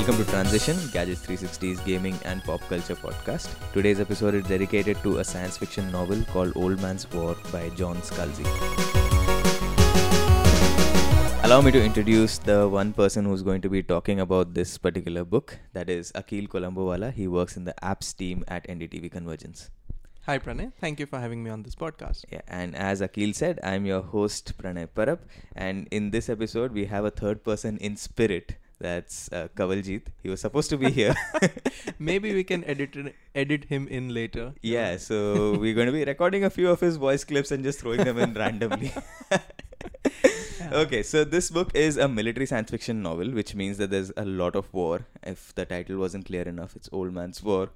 Welcome to Transition, Gadgets 360's gaming and pop culture podcast. Today's episode is dedicated to a science fiction novel called Old Man's War by John Scalzi. Allow me to introduce the one person who's going to be talking about this particular book. That is Akil Kolambowala. He works in the apps team at NDTV Convergence. Hi Pranay, thank you for having me on this podcast. Yeah, and as Akil said, I'm your host Pranay Parab, and in this episode we have a third person in spirit. That's uh, Kavaljit. He was supposed to be here. Maybe we can edit edit him in later. yeah, so we're going to be recording a few of his voice clips and just throwing them in randomly. okay, so this book is a military science fiction novel, which means that there's a lot of war. If the title wasn't clear enough, it's Old Man's War.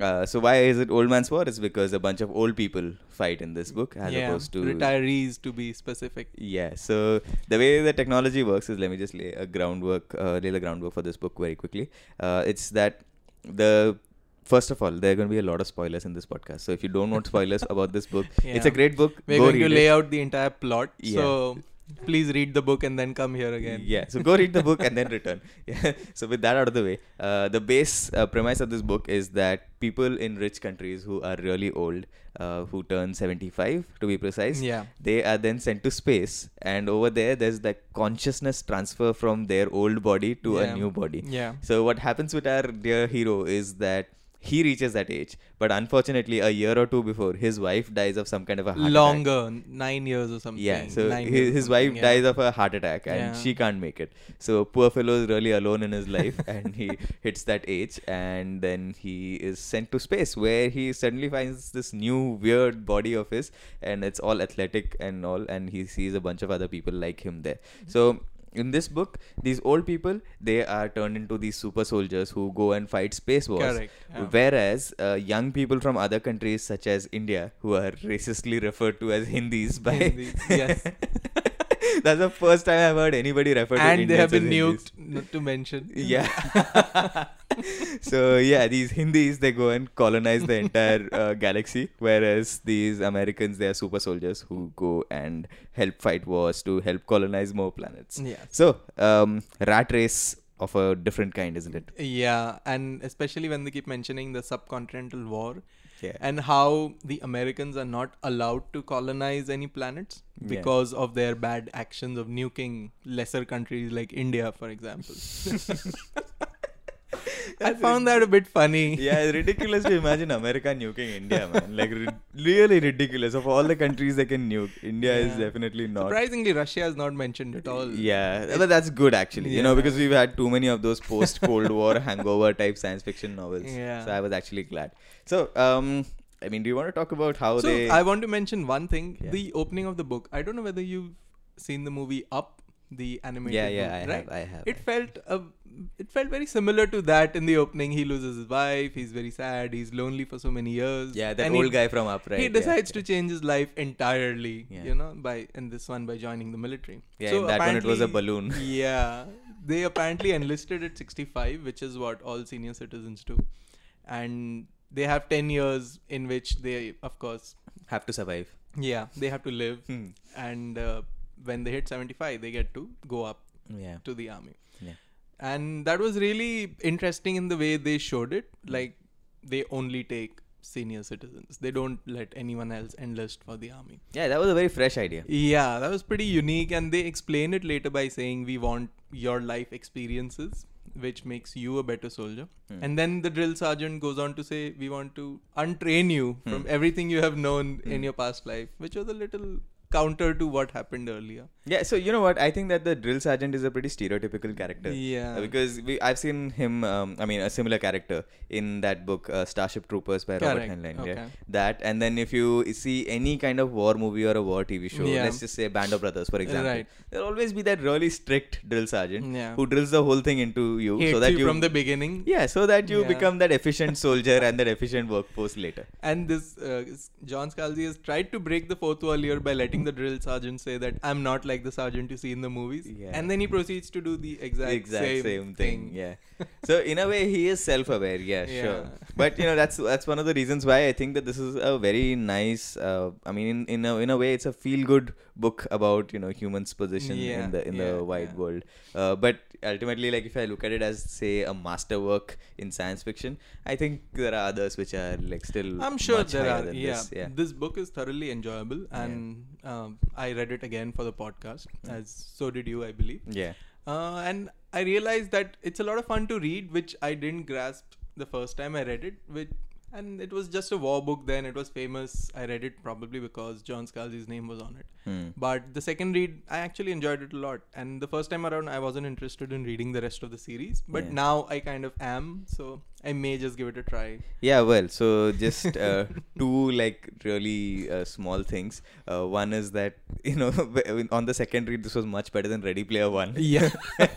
Uh, so why is it Old Man's War? It's because a bunch of old people fight in this book as yeah, opposed to retirees to be specific. Yeah. So the way the technology works is let me just lay a groundwork, uh, lay the groundwork for this book very quickly. Uh, it's that the first of all, there are going to be a lot of spoilers in this podcast. So if you don't want spoilers about this book, it's a great book. We're go going to lay it. out the entire plot. Yeah. So please read the book and then come here again. Yeah, so go read the book and then return. Yeah. So with that out of the way, uh, the base uh, premise of this book is that people in rich countries who are really old, uh, who turn 75 to be precise, Yeah. they are then sent to space, and over there, there's like consciousness transfer from their old body to a new body. Yeah. So what happens with our dear hero is that he reaches that age, but unfortunately, a year or two before, his wife dies of some kind of a heart attack. Longer, nine years or something. Yeah, so nine his, his wife yeah. dies of a heart attack and Yeah. she can't make it. So poor fellow is really alone in his life and he hits that age and then he is sent to space where he suddenly finds this new weird body of his and it's all athletic and all and he sees a bunch of other people like him there. So in this book, these old people they are turned into these super soldiers who go and fight space wars. Correct. yeah. Whereas uh, young people from other countries such as India, who are racistly referred to as Hindis by Hindis, yes. that's the first time I've heard anybody refer to and Indians they have been as Hindis. nuked, not to mention. Yeah. so yeah, these Hindis they go and colonize the entire uh, galaxy, whereas these Americans they are super soldiers who go and help fight wars to help colonize more planets. Yeah. So um, rat race of a different kind, isn't it? Yeah, and especially when they keep mentioning the subcontinental war Yeah. and how the Americans are not allowed to colonize any planets Yeah. because of their bad actions of nuking lesser countries like India, for example. I found that a bit funny. yeah, it's ridiculous to imagine America nuking India, man. Like ri- really ridiculous. Of all the countries they can nuke, India is definitely not. Surprisingly, Russia is not mentioned at all. Yeah, but that's good actually. You know, because we've had too many of those post Cold War hangover type science fiction novels. Yeah. So I was actually glad. So, um, I mean, do you want to talk about how So they? I want to mention one thing: Yeah. the opening of the book. I don't know whether you've seen the movie Up, the animated. yeah, yeah, movie, I right? have, I have. It felt uh, it felt very similar to that in the opening. He loses his wife. He's very sad. He's lonely for so many years. yeah, that and old he, guy from Upright. He decides yeah. to change his life entirely. Yeah. You know, by in this one by joining the military. Yeah, So in that one it was a balloon. yeah, they apparently enlisted at 65, which is what all senior citizens do, and they have 10 years in which they, of course, Have to survive. yeah, they have to live, Hmm. and uh, when they hit 75, they get to go up Yeah. to the army. Yeah. And that was really interesting in the way they showed it. Like, they only take senior citizens, they don't let anyone else enlist for the army. Yeah, that was a very fresh idea. Yeah, that was pretty unique. And they explain it later by saying, We want your life experiences, which makes you a better soldier. Hmm. And then the drill sergeant goes on to say, We want to untrain you from Hmm. everything you have known Hmm. in your past life, which was a little counter to what happened earlier. Yeah, so you know what? I think that the drill sergeant is a pretty stereotypical character. Yeah. Uh, because we, I've seen him, um, I mean, a similar character in that book, uh, Starship Troopers by Robert Correct, Heinlein. okay. Yeah? That, and then if you see any kind of war movie or a war TV show, Yeah. let's just say Band of Brothers, for example, Right. there'll always be that really strict drill sergeant Yeah. who drills the whole thing into you Hates so that you, you. from the beginning. yeah, so that you Yeah. become that efficient soldier and that efficient workforce later. And this uh, John Scalzi has tried to break the fourth wall here by letting the drill sergeant say that I'm not like the sergeant you see in the movies, Yeah. and then he proceeds to do the exact, exact same, same, thing. Yeah. so in a way, he is self-aware. Yeah, Yeah. sure. But you know, that's that's one of the reasons why I think that this is a very nice. Uh, I mean, in in a in a way, it's a feel-good book about you know humans' position Yeah, in the in yeah, the wide yeah. world. Uh, but ultimately, like if I look at it as say a masterwork in science fiction, I think there are others which are like still. I'm sure there are. Yeah. This. this book is thoroughly enjoyable, and um, I read it again for the podcast, as so did you, I believe. Yeah. Uh, and I realized that it's a lot of fun to read, which I didn't grasp the first time I read it. Which and it was just a war book then. It was famous. I read it probably because John Scalzi's name was on it. Hmm. But the second read, I actually enjoyed it a lot. And the first time around, I wasn't interested in reading the rest of the series. But Yeah. now I kind of am. So I may just give it a try. Yeah, well, so just uh, two like really uh, small things. Uh, one is that you know on the second read, this was much better than Ready Player One. Yeah.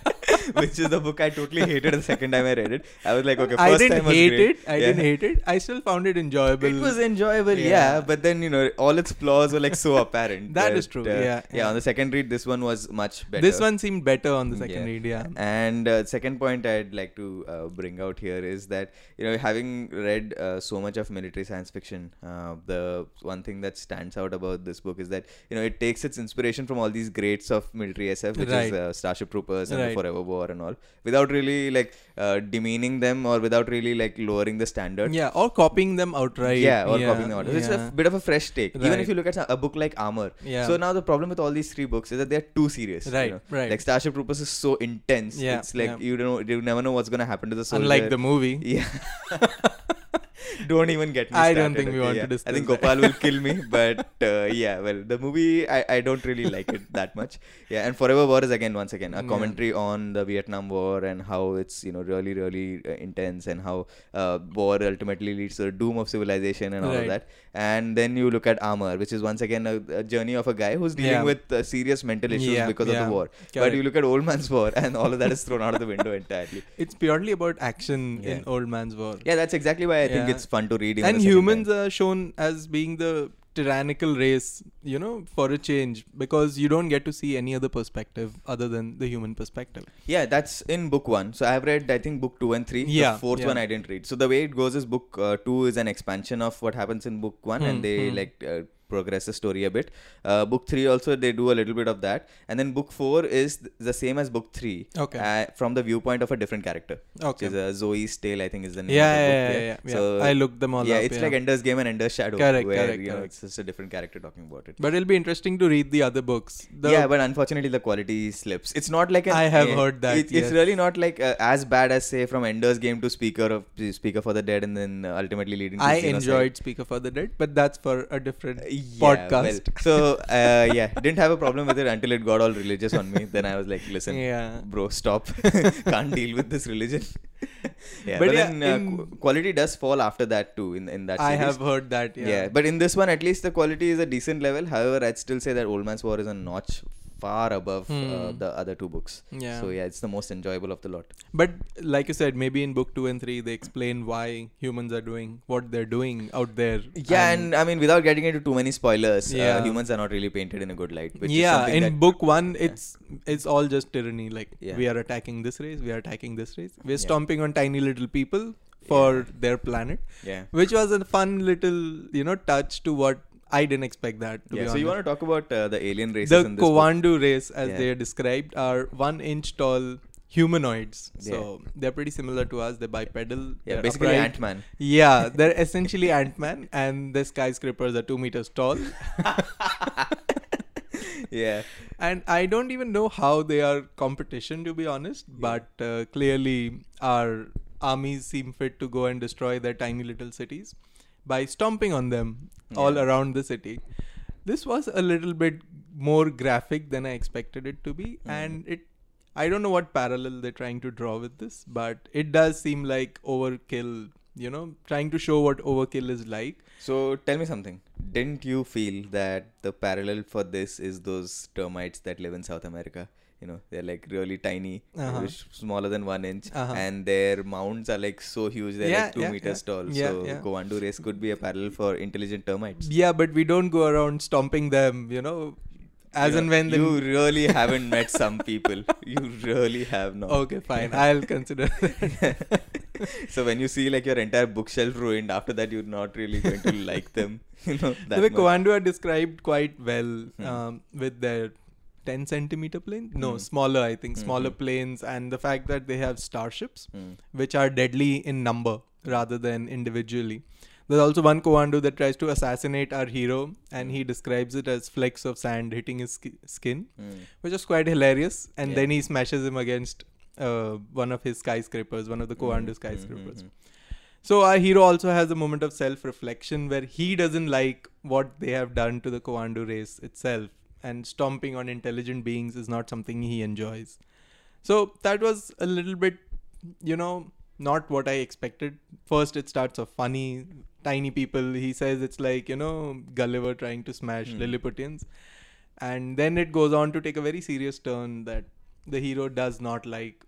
which is the book I totally hated the second time I read it. I was like, okay, first I didn't time was hate great. it. I Yeah. didn't hate it. I still found it enjoyable. It was enjoyable, yeah. Yeah. but then you know all its flaws were like so apparent. That is true, uh, yeah, yeah. yeah. On the second read, this one was much better. This one seemed better on the second Yeah. read. Yeah. And uh, second point I'd like to uh, bring out here is that you know having read uh, so much of military science fiction, uh, the one thing that stands out about this book is that you know it takes its inspiration from all these greats of military SF, which Right. is uh, Starship Troopers and Right. the Forever War and all, without really like uh, demeaning them or without really like lowering the standard. Yeah, or copying them outright. Yeah, or copying them out. It's a bit of a fresh take. Even if you look at a book like Armor. Yeah. So now the problem with all these three books is that they're too serious. you Right, know. right. Like Starship Troopers is so intense. Yeah, It's like yeah. you don't know, you never know what's gonna happen to the soldier. Unlike the movie. Yeah. don't even get me started, I don't think we want to yeah. I discuss think that. Gopal will kill me, but uh, yeah, well, the movie I, I don't really like it that much. Yeah, and Forever War is again once again a Yeah. commentary on the Vietnam War and how it's you know really really uh, intense and how uh, war ultimately leads to the doom of civilization and all of that. And then you look at Armor, which is once again a, a journey of a guy who's dealing Yeah. with uh, serious mental issues Yeah, because of the war. But you look at Old Man's War, and all of that is thrown out of the window entirely. It's purely about action Yeah. in Old Man's War. Yeah, that's exactly why I think It's fun to read. And humans time. are shown as being the tyrannical race, you know, for a change because you don't get to see any other perspective other than the human perspective. Yeah, that's in book one. So I've read, I think, book two and three. Yeah, The fourth yeah. one I didn't read. So the way it goes is book uh, two is an expansion of what happens in book one, Hmm, and they hmm. like uh, progress the story a bit. Uh, book three also they do a little bit of that, and then book four is th- the same as book three. Okay. Uh, from the viewpoint of a different character. Okay. Is uh, Zoe's Tale, I think, is the name. Yeah, of the yeah, yeah, yeah, yeah. So I looked them all yeah, up. it's yeah. like Ender's Game and Ender's Shadow. Correct, where, correct, you know, correct. it's just a different character talking about it. but it'll be interesting to read the other books. The yeah, but unfortunately the quality slips. It's not like an, I have eh, heard that, It, yes. It's really not like uh, as bad as say from Ender's Game to Speaker of Speaker for the Dead, and then ultimately leading. to I enjoyed Speaker for the Dead, but that's for a different Uh, yeah, podcast. Well, so uh, yeah, didn't have a problem with it until it got all religious on me. Then I was like, listen, Yeah. bro, stop. Can't deal with this religion. yeah, But but, yeah, then uh, quality does fall after that too. In in that I series. have heard that. Yeah. Yeah. but in this one, at least the quality is a decent level. However, I'd still say that Old Man's War is a notch far above uh, Hmm. the other two books. Yeah. So yeah, it's the most enjoyable of the lot. But like you said, maybe in book two and three they explain why humans are doing what they're doing out there. Yeah, and, I mean, without getting into too many spoilers, uh, Yeah. humans are not really painted in a good light. Which yeah, in that- book one, it's it's all just tyranny. Like Yeah. we are attacking this race, we are attacking this race, we're Yeah. stomping on tiny little people for Yeah. their planet, yeah. which was a fun little you know touch to what I didn't expect that. Yeah. So honest. you want to talk about uh, the alien races the in this book? Covandu race, as Yeah. they are described, are one inch tall humanoids. So Yeah. they're pretty similar to us. They're bipedal. Yeah, they're basically. Ant Man. Yeah, they're essentially Ant Man, and the skyscrapers are two meters tall. Yeah. and I don't even know how they are competition, to be honest. But uh, clearly, our armies seem fit to go and destroy their tiny little cities by stomping on them all around the city. This was a little bit more graphic than I expected it to be, Mm. and it. I don't know what parallel they're trying to draw with this, but it does seem like overkill. You know, trying to show what overkill is like. So tell me something. Didn't you feel that the parallel for this is those termites that live in South America? You know they're like really tiny, Uh-huh. smaller than one inch, Uh-huh. and their mounts are like so huge. They're Yeah, like two yeah, meters yeah. tall. So yeah. Race could be a parallel for intelligent termites. Yeah, but we don't go around stomping them, you know, as You and know, when you really haven't met some people. You really have not. Okay, fine. I'll consider. so when you see like your entire bookshelf ruined, after that you're not really going to like them. You know the way much. Are described quite well Hmm. um, with their 10 centimeter plane. No, Hmm. smaller, I think. Hmm, Smaller hmm. planes, and the fact that they have starships, Hmm. which are deadly in number rather than individually. There's also one Covandu that tries to assassinate our hero, and he describes it as flecks of sand hitting his ski- skin, Hmm. which is quite hilarious. And Yeah. then he smashes him against uh, one of his skyscrapers, one of the Covandu Mhm, mhm, skyscrapers. mhm. So our hero also has a moment of self-reflection where he doesn't like what they have done to the Covandu race itself, and stomping on intelligent beings is not something he enjoys. So that was a little bit, you know, not what I expected. First, it starts off funny, tiny people. He says it's like you know Gulliver trying to smash Hmm. Lilliputians, and then it goes on to take a very serious turn that the hero does not like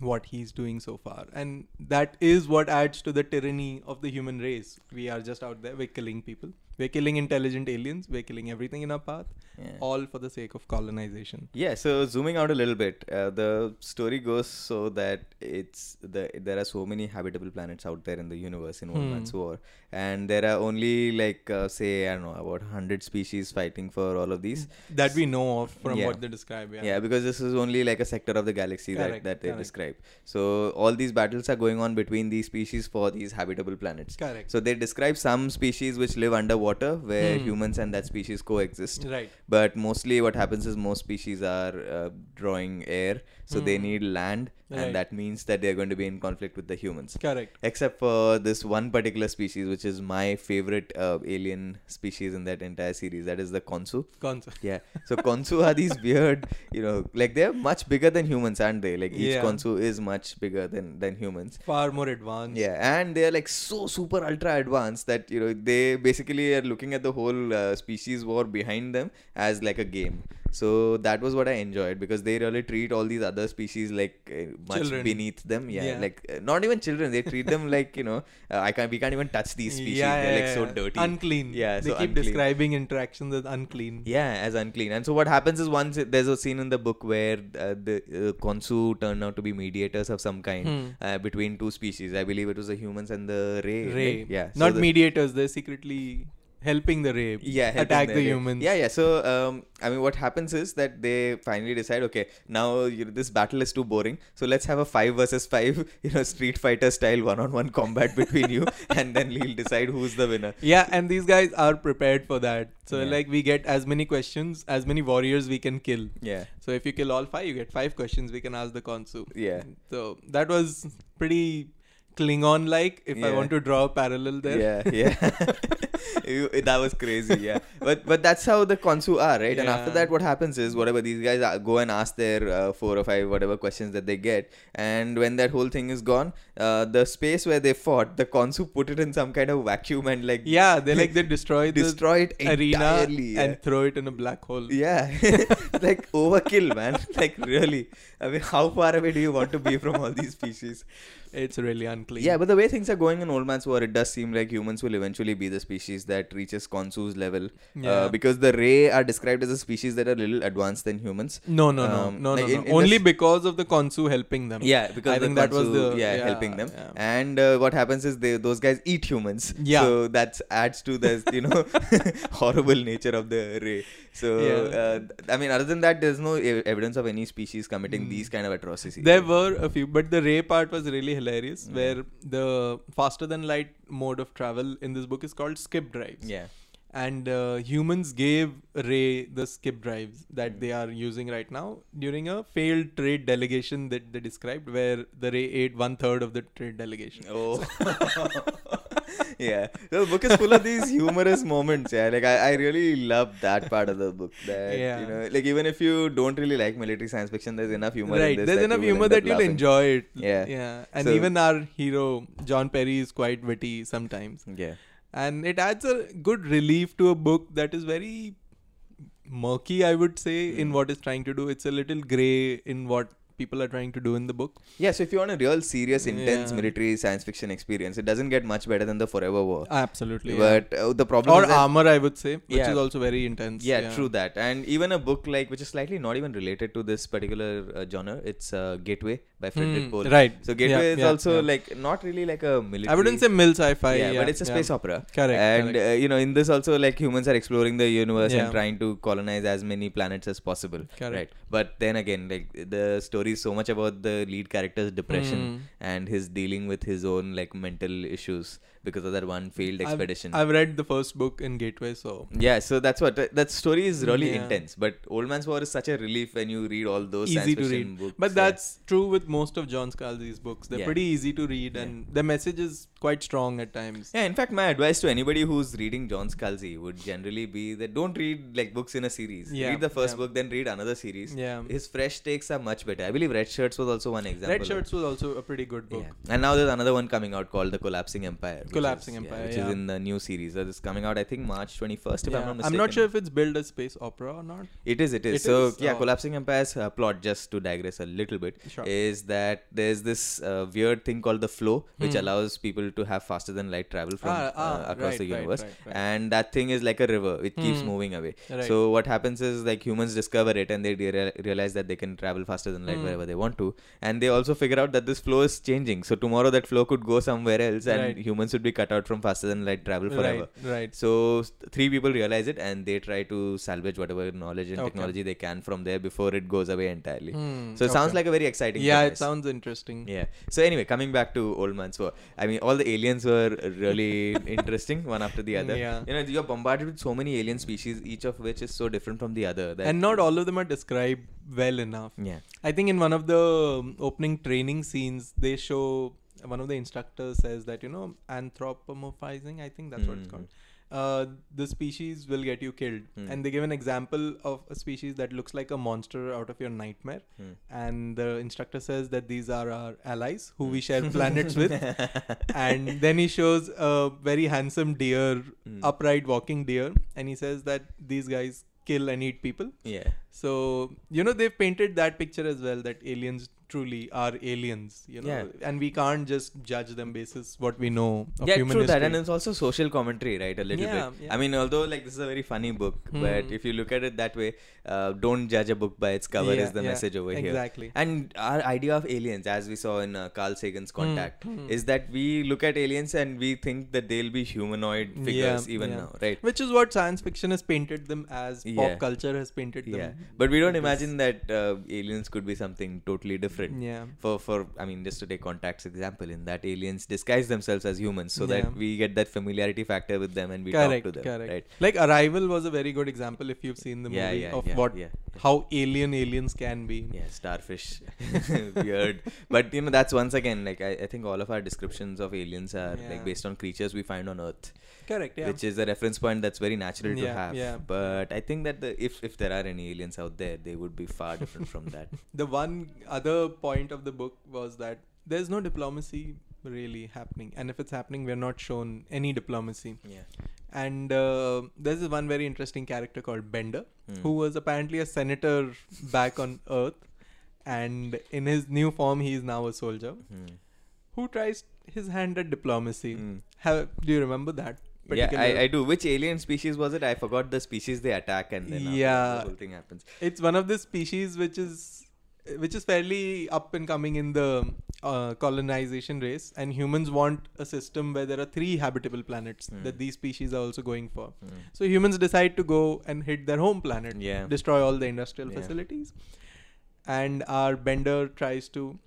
what he's doing so far and that is what adds to the tyranny of the human race we are just out there we're killing people we're killing intelligent aliens we're killing everything in our path Yeah. all for the sake of colonization Yeah, so zooming out a little bit, uh, the story goes so that it's the there are so many habitable planets out there in the universe in One Hmm. Man's War, and there are only like uh, say I don't know about hundred species fighting for all of these. that we know of from Yeah. what they describe yeah, Yeah, because this is only like a sector of the galaxy that, Correct, that they correct. describe. So all these battles are going on between these species for these habitable planets. correct So they describe some species which live underwater where Hmm. humans and that species coexist. right But mostly what happens is most species are uh, drawing air, so they Hmm. need land, Right. and that means that they're going to be in conflict with the humans. correct Except for this one particular species, which is my favorite uh, alien species in that entire series, that is the Konsu. Konsu. Yeah. So Konsu are these weird, you know, like they're much bigger than humans, aren't they? Like each Yeah. Konsu is much bigger than than humans. far more advanced Yeah, and they're like so super ultra advanced that you know they basically are looking at the whole uh, species war behind them as like a game. So that was what I enjoyed because they really treat all these other species like uh, much Children. beneath them. Yeah, Yeah. like uh, not even children. They treat them like you know uh, I can't we can't even touch these species. yeah, they're yeah, like so dirty. unclean Yeah, they so keep unclean. describing interactions as unclean Yeah, as unclean. And so what happens is once it- there's a scene in the book where uh, the uh, Konsu turned out to be mediators of some kind Hmm. uh, between two species. I believe it was the humans and the Rraey. Rraey right? Yeah. not so the- mediators they're secretly helping the Rraey yeah helping attack the Rraey. humans yeah yeah so um i mean what happens is that they finally decide okay now you know, this battle is too boring so let's have a 5 versus 5 you know street fighter style one-on-one combat between you and then we'll decide who's the winner Yeah, and these guys are prepared for that. So Yeah. like we get as many questions, as many warriors we can kill. yeah So if you kill all five, you get five questions we can ask the Konsu. yeah So that was pretty Klingon like, if I want to draw a parallel there. Yeah, yeah. That was crazy, yeah. But but that's how the Konsu are, right? And after that, what happens is whatever these guys are, go and ask their uh, four or five whatever questions that they get, and when that whole thing is gone, uh, the space where they fought, the Konsu put it in some kind of vacuum and like Yeah, they like they destroy destroy it arena entirely. yeah. and throw it in a black hole. Yeah, like overkill, man. Like really, I mean, how far away do you want to be from all these species? It's really unclean. Yeah, but the way things are going in Old Man's War, it does seem like humans will eventually be the species that reaches Konsu's level. Yeah. Uh, because the Rraey are described as a species that are a little advanced than humans. no, no, no, um, no, like no, no. in Only this- because of the Konsu helping them. Yeah, because I the think that was the- yeah, yeah, helping them. yeah. And uh, what happens is they those guys eat humans. Yeah. So that adds to the you know horrible nature of the Rraey. So uh, I mean, other than that, there's no evidence of any species committing Mm. these kind of atrocities. There were a few, but the Rraey part was really hilarious. Yeah. Where the faster than light mode of travel in this book is called skip drives. yeah. And uh, humans gave Rraey the skip drives that they are using right now during a failed trade delegation that they described, where the Rraey ate one third of the trade delegation. Oh. yeah. The book is full of these humorous moments. Yeah. Like I, I really love that part of the book. That Yeah. you know, like even if you don't really like military science fiction, there's enough humor. in right, there's enough humor that you'll laughing. enjoy it. Yeah. yeah, and So- even our hero John Perry is quite witty sometimes. Yeah. and it adds a good relief to a book that is very murky. I would say in Mm. what it's trying to do. It's a little gray in what people are trying to do in the book. Yeah, so if you want a real serious, intense Yeah. military science fiction experience, it doesn't get much better than the Forever War. Absolutely. yeah. But uh, the problem or armor, I would say, which Yeah. is also very intense. yeah, true that. And even a book like which is slightly not even related to this particular uh, genre, it's uh, Gateway by Frederik Hmm, Pohl. Right. So Gateway Yeah, is yeah, also yeah. like not really like a military. I wouldn't say mill sci-fi. yeah, Yeah, but it's a yeah. space opera. Correct. and correct. Uh, you know, in this also like humans are exploring the universe Yeah. and trying to colonize as many planets as possible. Correct. Right. But then again, like the story is so much about the lead character's depression Hmm. and his dealing with his own like mental issues because of that one failed I've- expedition. I've, read the first book in Gateway, so yeah, so that's what that story is really Yeah. intense. But Old Man's War is such a relief when you read all those science easy to fiction read. books. But yeah. that's true with most of John Scalzi's books. They're Yeah. pretty easy to read, Yeah. and the message is quite strong at times. Yeah, in fact, my advice to anybody who's reading John Scalzi would generally be that don't read like books in a series. Yeah, read the first book, then read another series. Yeah. His fresh takes are much better. I believe Red Shirts was also one example. Red Shirts was also a pretty good book. Yeah. And now there's another one coming out called The Collapsing Empire. which Collapsing is, Empire, which is in the new series. That is coming out, I think, March 21st, if. I'm not mistaken. I'm not sure if it's billed as space opera or not. It is, it is. It so, is? yeah, Oh. Collapsing Empire's uh, plot, just to digress a little bit, Sure. is that there's this uh, weird thing called the flow, which Hmm. allows people to have faster than light travel from Ah, ah, uh, across right, the universe. right, right. And that thing is like a river, it keeps Hmm. moving away. So, what happens is like humans discover it and they de- realize that they can travel faster than light Hmm. wherever they want to. And they also figure out that this flow is changing. So, tomorrow that flow could go somewhere else and humans would be cut out from faster than light travel forever. Right. So three people realize it and they try to salvage whatever knowledge and Okay. technology they can from there before it goes away entirely. Hmm, So it sounds like a very exciting. Yeah, premise. sounds interesting. Yeah. So anyway, coming back to Old Man's War, I mean, all the aliens were really interesting, one after the other. Yeah. You know, you're bombarded with so many alien species, each of which is so different from the other. That And not all of them are described well enough. Yeah. I think in one of the um, opening training scenes, they show one of the instructors says that you know anthropomorphizing. I think that's what it's Mhm. called. Uh, the species will get you killed, Hmm. and they give an example of a species that looks like a monster out of your nightmare. Hmm. And the instructor says that these are our allies who we share planets with. And then he shows a very handsome deer, Hmm. upright walking deer, and he says that these guys kill and eat people. Yeah. So you know they've painted that picture as well that aliens truly are aliens, you know, Yeah. and we can't just judge them basis what we know of yeah, human true that, and it's also social commentary, right? A little Yeah, bit. yeah. I mean, although like this is a very funny book, but Hmm. if you look at it that way, uh, don't judge a book by its cover Yeah, is the message over here. exactly. And our idea of aliens, as we saw in uh, Carl Sagan's Contact, hmm. is that we look at aliens and we think that they'll be humanoid figures even now, right? Which is what science fiction has painted them as. Pop culture has painted them. But we don't imagine that uh, aliens could be something totally different. Yeah. For for I mean, just to take Contact's example, in that aliens disguise themselves as humans so Yeah. that we get that familiarity factor with them and we correct, talk to them, correct. right? Like Arrival was a very good example if you've seen the movie yeah, of yeah, what yeah, yeah. how alien aliens can be. Yeah, starfish, weird. But you know, that's once again like I, I think all of our descriptions of aliens are like based on creatures we find on Earth, Correct. Yeah. which is a reference point that's very natural to have. yeah. But I think that the if if there are any aliens out there, they would be far different from that. the one other point of the book was that there's no diplomacy really happening and if it's happening we're not shown any diplomacy Yeah. and uh, there's this one very interesting character called bender Hmm. who was apparently a senator back on earth and in his new form he is now a soldier Hmm. who tries his hand at diplomacy Hmm. Have, do you remember that Yeah, I, I do. Which alien species was it? I forgot the species they attack, and then Yeah. the whole thing happens. it's one of the species which is which is fairly up and coming in the uh, colonization race and humans want a system where there are three habitable planets Hmm. that these species are also going for Hmm. so humans decide to go and hit their home planet Yeah. destroy all the industrial Yeah. facilities and our bender tries to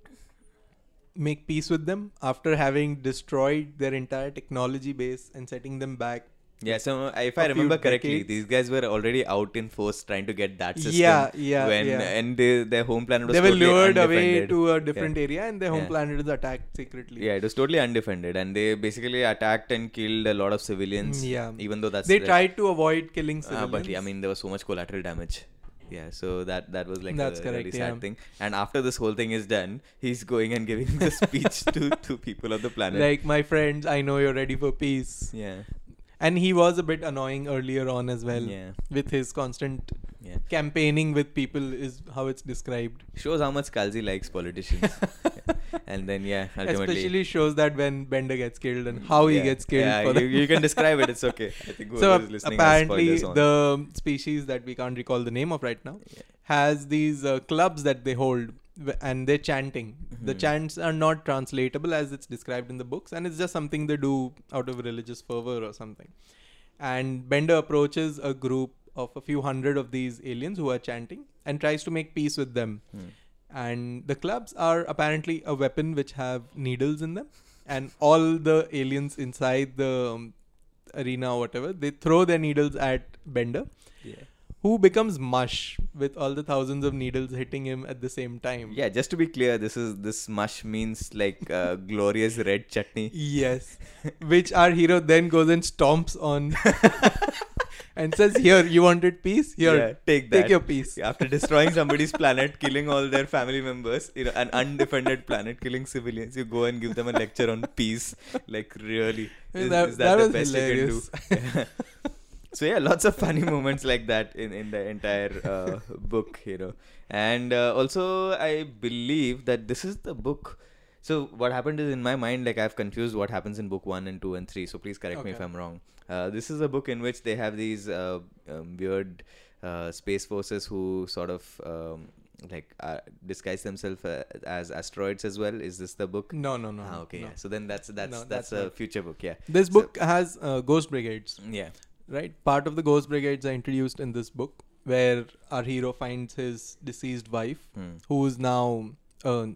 make peace with them after having destroyed their entire technology base and setting them back Yeah, so uh, if I remember correctly, decades. these guys were already out in force trying to get that system. Yeah, yeah, When yeah. and they, their home planet was they were totally lured away to a different area and their home Yeah. planet was attacked secretly Yeah, it was totally undefended, and they basically attacked and killed a lot of civilians. Mm, Yeah. even though that's they the- tried to avoid killing Ah, civilians. but yeah, I mean, there was so much collateral damage. Yeah, so that that was like That's a correct, really sad yeah. thing. And after this whole thing is done, he's going and giving the speech to to people of the planet. like my friends, I know you're ready for peace. yeah, And he was a bit annoying earlier on as well yeah, with his constant Yeah. campaigning with people is how it's described. Shows how much Scalzi likes politicians. and then yeah, ultimately. Especially shows that when Bender gets killed and how he gets killed. Yeah, for you, you can describe it. It's okay. I think so apparently the species that we can't recall the name of right now Yeah. has these uh, clubs that they hold and they're chanting the Mhm. chants are not translatable as it's described in the books and it's just something they do out of religious fervor or something and bender approaches a group of a few hundred of these aliens who are chanting and tries to make peace with them Hmm. and the clubs are apparently a weapon which have needles in them and all the aliens inside the um, arena or whatever they throw their needles at bender Yeah. Who becomes mush with all the thousands of needles hitting him at the same time Yeah, just to be clear, this is this mush means like uh, glorious red chutney. yes which our hero then goes and stomps on and says here you wanted peace here yeah, take that. take your peace." After destroying somebody's planet, killing all their family members, you know, an undefended planet, killing civilians, you go and give them a lecture on peace. Like really, is, That- is that that, the best hilarious. you can do? So yeah, lots of funny moments like that in in the entire uh, book, you know. And uh, also, I believe that this is the book. So what happened is in my mind, like I've confused what happens in book one and two and three. So please correct me if I'm wrong. Uh, this is a book in which they have these uh, um, weird uh, space forces who sort of um, like uh, disguise themselves uh, as asteroids as well. Is this the book? no no no Ah, okay, no. yeah. So then that's that's No, that's, that's a future book. Yeah. this So- book has uh, ghost brigades Yeah. Right part of the ghost brigades are introduced in this book where our hero finds his deceased wife Hmm. who is now uh,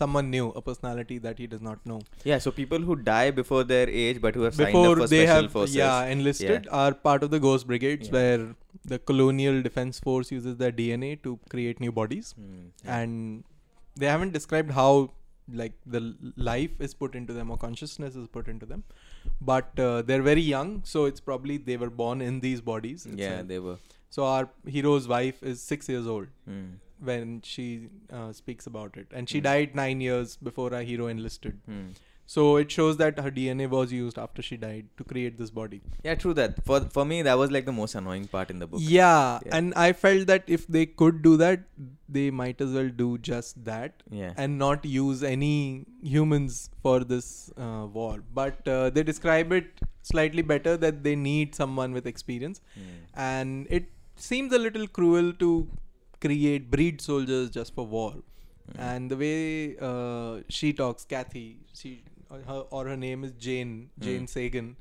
someone new a personality that he does not know Yeah. So people who die before their age but who have signed before up for they special have forces. yeah enlisted are part of the ghost brigades Yeah. where the colonial defense force uses their dna to create new bodies Hmm, yeah. and they haven't described how like the life is put into them or consciousness is put into them but uh, they're very young so it's probably they were born in these bodies yeah, they were. so our hero's wife is 6 years old Hmm. when she uh, speaks about it and she Hmm. died 9 years before our hero enlisted Hmm. So it shows that her dna was used after she died to create this body Yeah, true that. For for me, that was like the most annoying part in the book. yeah, Yeah. and i felt that if they could do that they might as well do just that Yeah. and not use any humans for this uh, war but uh, they describe it slightly better that they need someone with experience and it seems a little cruel to create breed soldiers just for war Hmm. and the way uh, she talks kathy she her, or her name is jane jane Hmm. sagan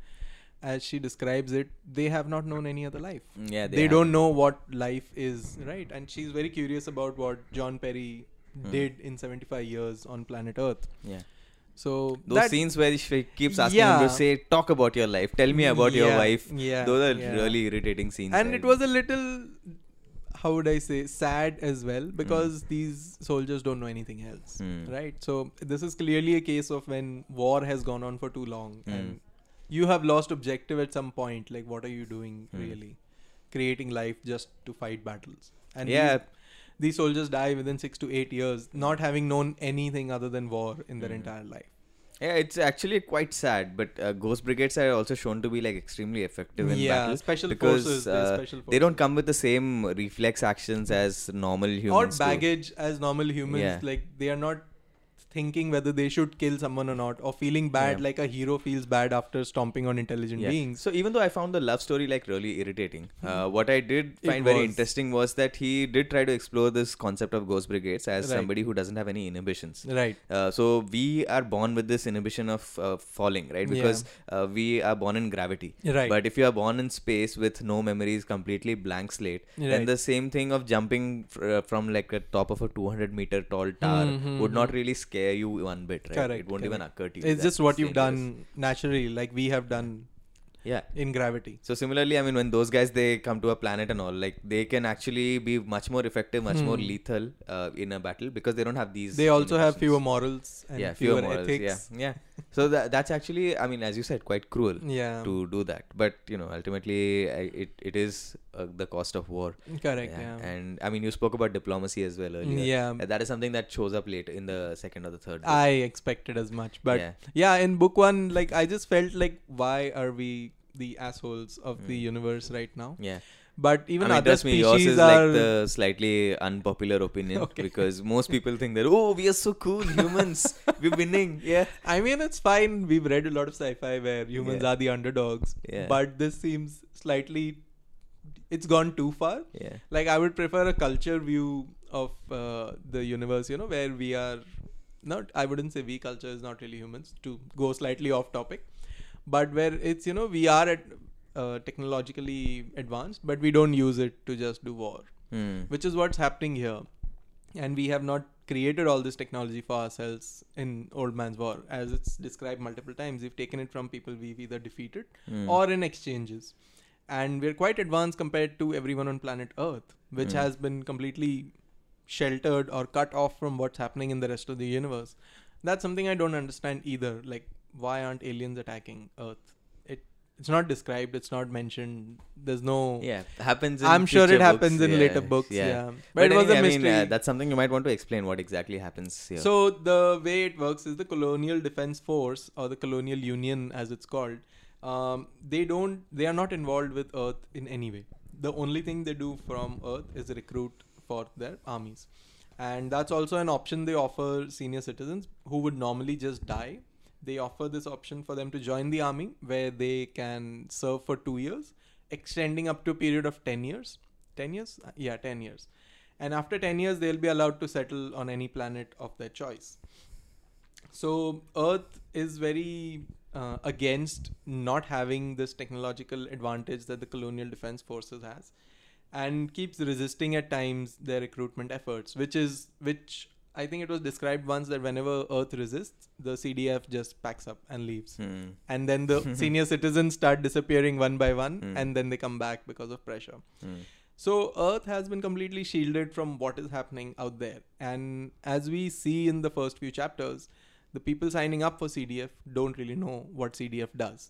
as she describes it they have not known any other life Mm, Yeah, they, have- don't know what life is right and she's very curious about what john perry Hmm. did in 75 years on planet earth Yeah. so Those scenes where she keeps asking him to say, "Talk about your life. Tell me about your wife." yeah, Those are yeah. really irritating scenes. and I- it was a little how would i say sad as well because these soldiers don't know anything else Hmm. right so this is clearly a case of when war has gone on for too long Hmm. and you have lost objective at some point like what are you doing Hmm. really creating life just to fight battles and Yeah. these, these soldiers die within 6 to 8 years not having known anything other than war in their Hmm. entire life Yeah, it's actually quite sad, but uh, Ghost Brigades are also shown to be like extremely effective in Yeah, battle special because forces, uh, special they don't come with the same reflex actions as normal or humans. do. baggage as normal humans Yeah. like they are not thinking whether they should kill someone or not or feeling bad Yeah. like a hero feels bad after stomping on intelligent Yeah. beings So even though I found the love story like really irritating, uh, what I did find very interesting was that he did try to explore this concept of ghost brigades as Right. somebody who doesn't have any inhibitions. right Uh, so we are born with this inhibition of uh, falling, right? Because uh, we are born in gravity. right But if you are born in space with no memories, completely blank slate, Right. then the same thing of jumping fr- from like a top of a 200 meter tall tower Mhm, would not really scare you one bit, right? Correct, It won't even correct. occur to you. it's just what you've dangerous. done naturally like we have done Yeah. in gravity So similarly, I mean, when those guys they come to a planet and all, like they can actually be much more effective, much more Hmm. lethal uh, in a battle because they don't have these. they also have fewer morals and yeah, fewer, morals. ethics Yeah, yeah. So that that's actually, I mean, as you said, quite cruel yeah to do that. But you know, ultimately, I, it it is uh, the cost of war. correct yeah, And I mean, you spoke about diplomacy as well earlier. Yeah. Uh, that is something that shows up later in the second or the third. book. I expected as much, but Yeah. yeah. in book one, like I just felt like, why are we the assholes of the Mm. universe right now. Yeah. But even I mean, other trust me, yours species is are. like the slightly unpopular opinion Okay. because most people think that oh, we are so cool, humans, we're winning. Yeah. I mean, it's fine. We've read a lot of sci-fi where humans Yeah. are the underdogs. Yeah. But this seems slightly. It's gone too far. Yeah. Like I would prefer a culture view of uh, the universe. You know, where we are not. I wouldn't say we culture is not really humans. To go slightly off topic, but where it's you know we are at uh, technologically advanced, but we don't use it to just do war Hmm. which is what's happening here. And we have not created all this technology for ourselves in Old Man's War. As it's described multiple times, we've taken it from people we've either defeated Hmm. or in exchanges. And we're quite advanced compared to everyone on planet Earth, which Hmm. has been completely sheltered or cut off from what's happening in the rest of the universe. That's something I don't understand either. Like, why aren't aliens attacking Earth? It it's not described. It's not mentioned. There's no. Yeah, happens. In I'm sure it happens books, in yeah, later books. Yeah, But, it was anyway, a I mean, mystery. uh, that's something you might want to explain. What exactly happens here? So the way it works is the Colonial Defense Force or the Colonial Union, as it's called. Um, they don't. They are not involved with Earth in any way. The only thing they do from Earth is recruit for their armies, and that's also an option they offer senior citizens who would normally just die. They offer this option for them to join the army, where they can serve for two years, extending up to a period of ten years. Ten years? Uh, Yeah, ten years. And after 10 years, they'll be allowed to settle on any planet of their choice. So, Earth is very uh, against not having this technological advantage that the colonial defense forces has and keeps resisting at times their recruitment efforts which is which i think it was described once that whenever earth resists the cdf just packs up and leaves Hmm. and then the senior citizens start disappearing one by one Hmm. and then they come back because of pressure Hmm. so Earth has been completely shielded from what is happening out there. And as we see in the first few chapters, the people signing up for CDF don't really know what CDF does.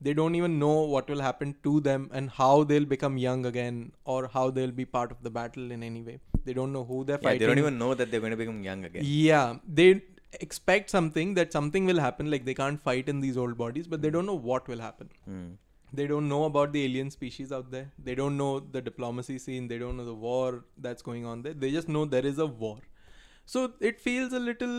They don't even know what will happen to them and how they'll become young again or how they'll be part of the battle in any way. They don't know who they're Yeah, fighting. they don't even know that they're going to become young again. Yeah, they expect something that something will happen like they can't fight in these old bodies but they don't know what will happen Hmm. they don't know about the alien species out there they don't know the diplomacy scene they don't know the war that's going on there they just know there is a war so it feels a little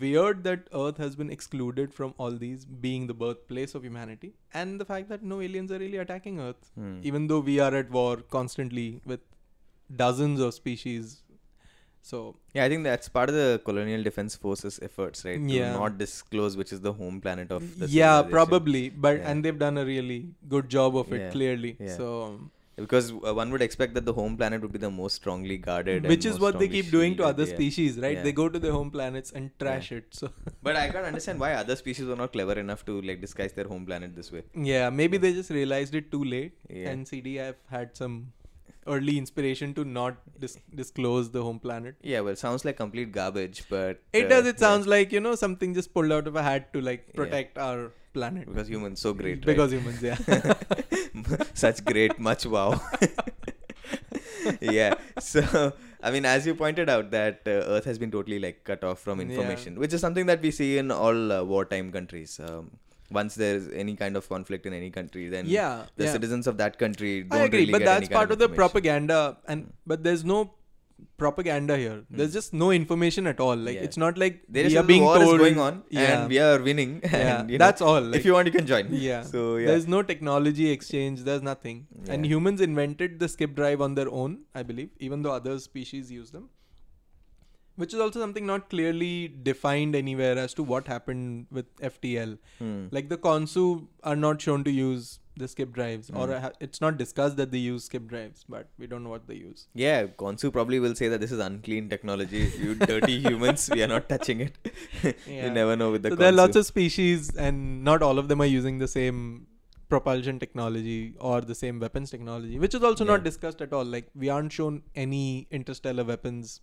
weird that earth has been excluded from all these being the birthplace of humanity and the fact that no aliens are really attacking earth Hmm. even though we are at war constantly with dozens of species so Yeah, I think that's part of the colonial defense forces efforts, right? To Yeah. not disclose which is the home planet of the yeah probably but Yeah. and they've done a really good job of it Yeah. clearly Yeah. so Because uh, one would expect that the home planet would be the most strongly guarded. which is what they keep doing to other yeah. species right Yeah. they go to their home planets and trash it so But I can't understand why other species were not clever enough to like disguise their home planet this way. yeah maybe they just realized it too late Yeah. and cdf had some early inspiration to not dis- disclose the home planet Yeah, well, sounds like complete garbage, but it uh, does it yeah, sounds like you know something just pulled out of a hat to like Yeah. protect our planet because humans so great, because humans yeah such great, much wow. yeah. So I mean, as you pointed out, that uh, Earth has been totally like cut off from Yeah. information, which is something that we see in all uh, wartime countries. Um, once there is any kind of conflict in any country, then yeah the yeah. citizens of that country don't I agree, really but get that's part of the propaganda, and but there's no propaganda here. There's just no information at all. Like Hmm. Yeah. it's not like there is a being war told is going on, Yeah, and we are winning. yeah, and, you know, that's all. Like, if you want, you can join. yeah. So yeah. There's no technology exchange. There's nothing. And humans invented the skip drive on their own, I believe, even though other species use them. Which is also something not clearly defined anywhere as to what happened with FTL. Hmm. Like the Konsu are not shown to use the skip drives, or Mm. ha- it's not discussed that they use skip drives, but we don't know what they use. Yeah, Konsu probably will say that this is unclean technology. You dirty humans, we are not touching it. Yeah. you never know with the so there are lots of species, and not all of them are using the same propulsion technology or the same weapons technology, which is also not discussed at all. Like we aren't shown any interstellar weapons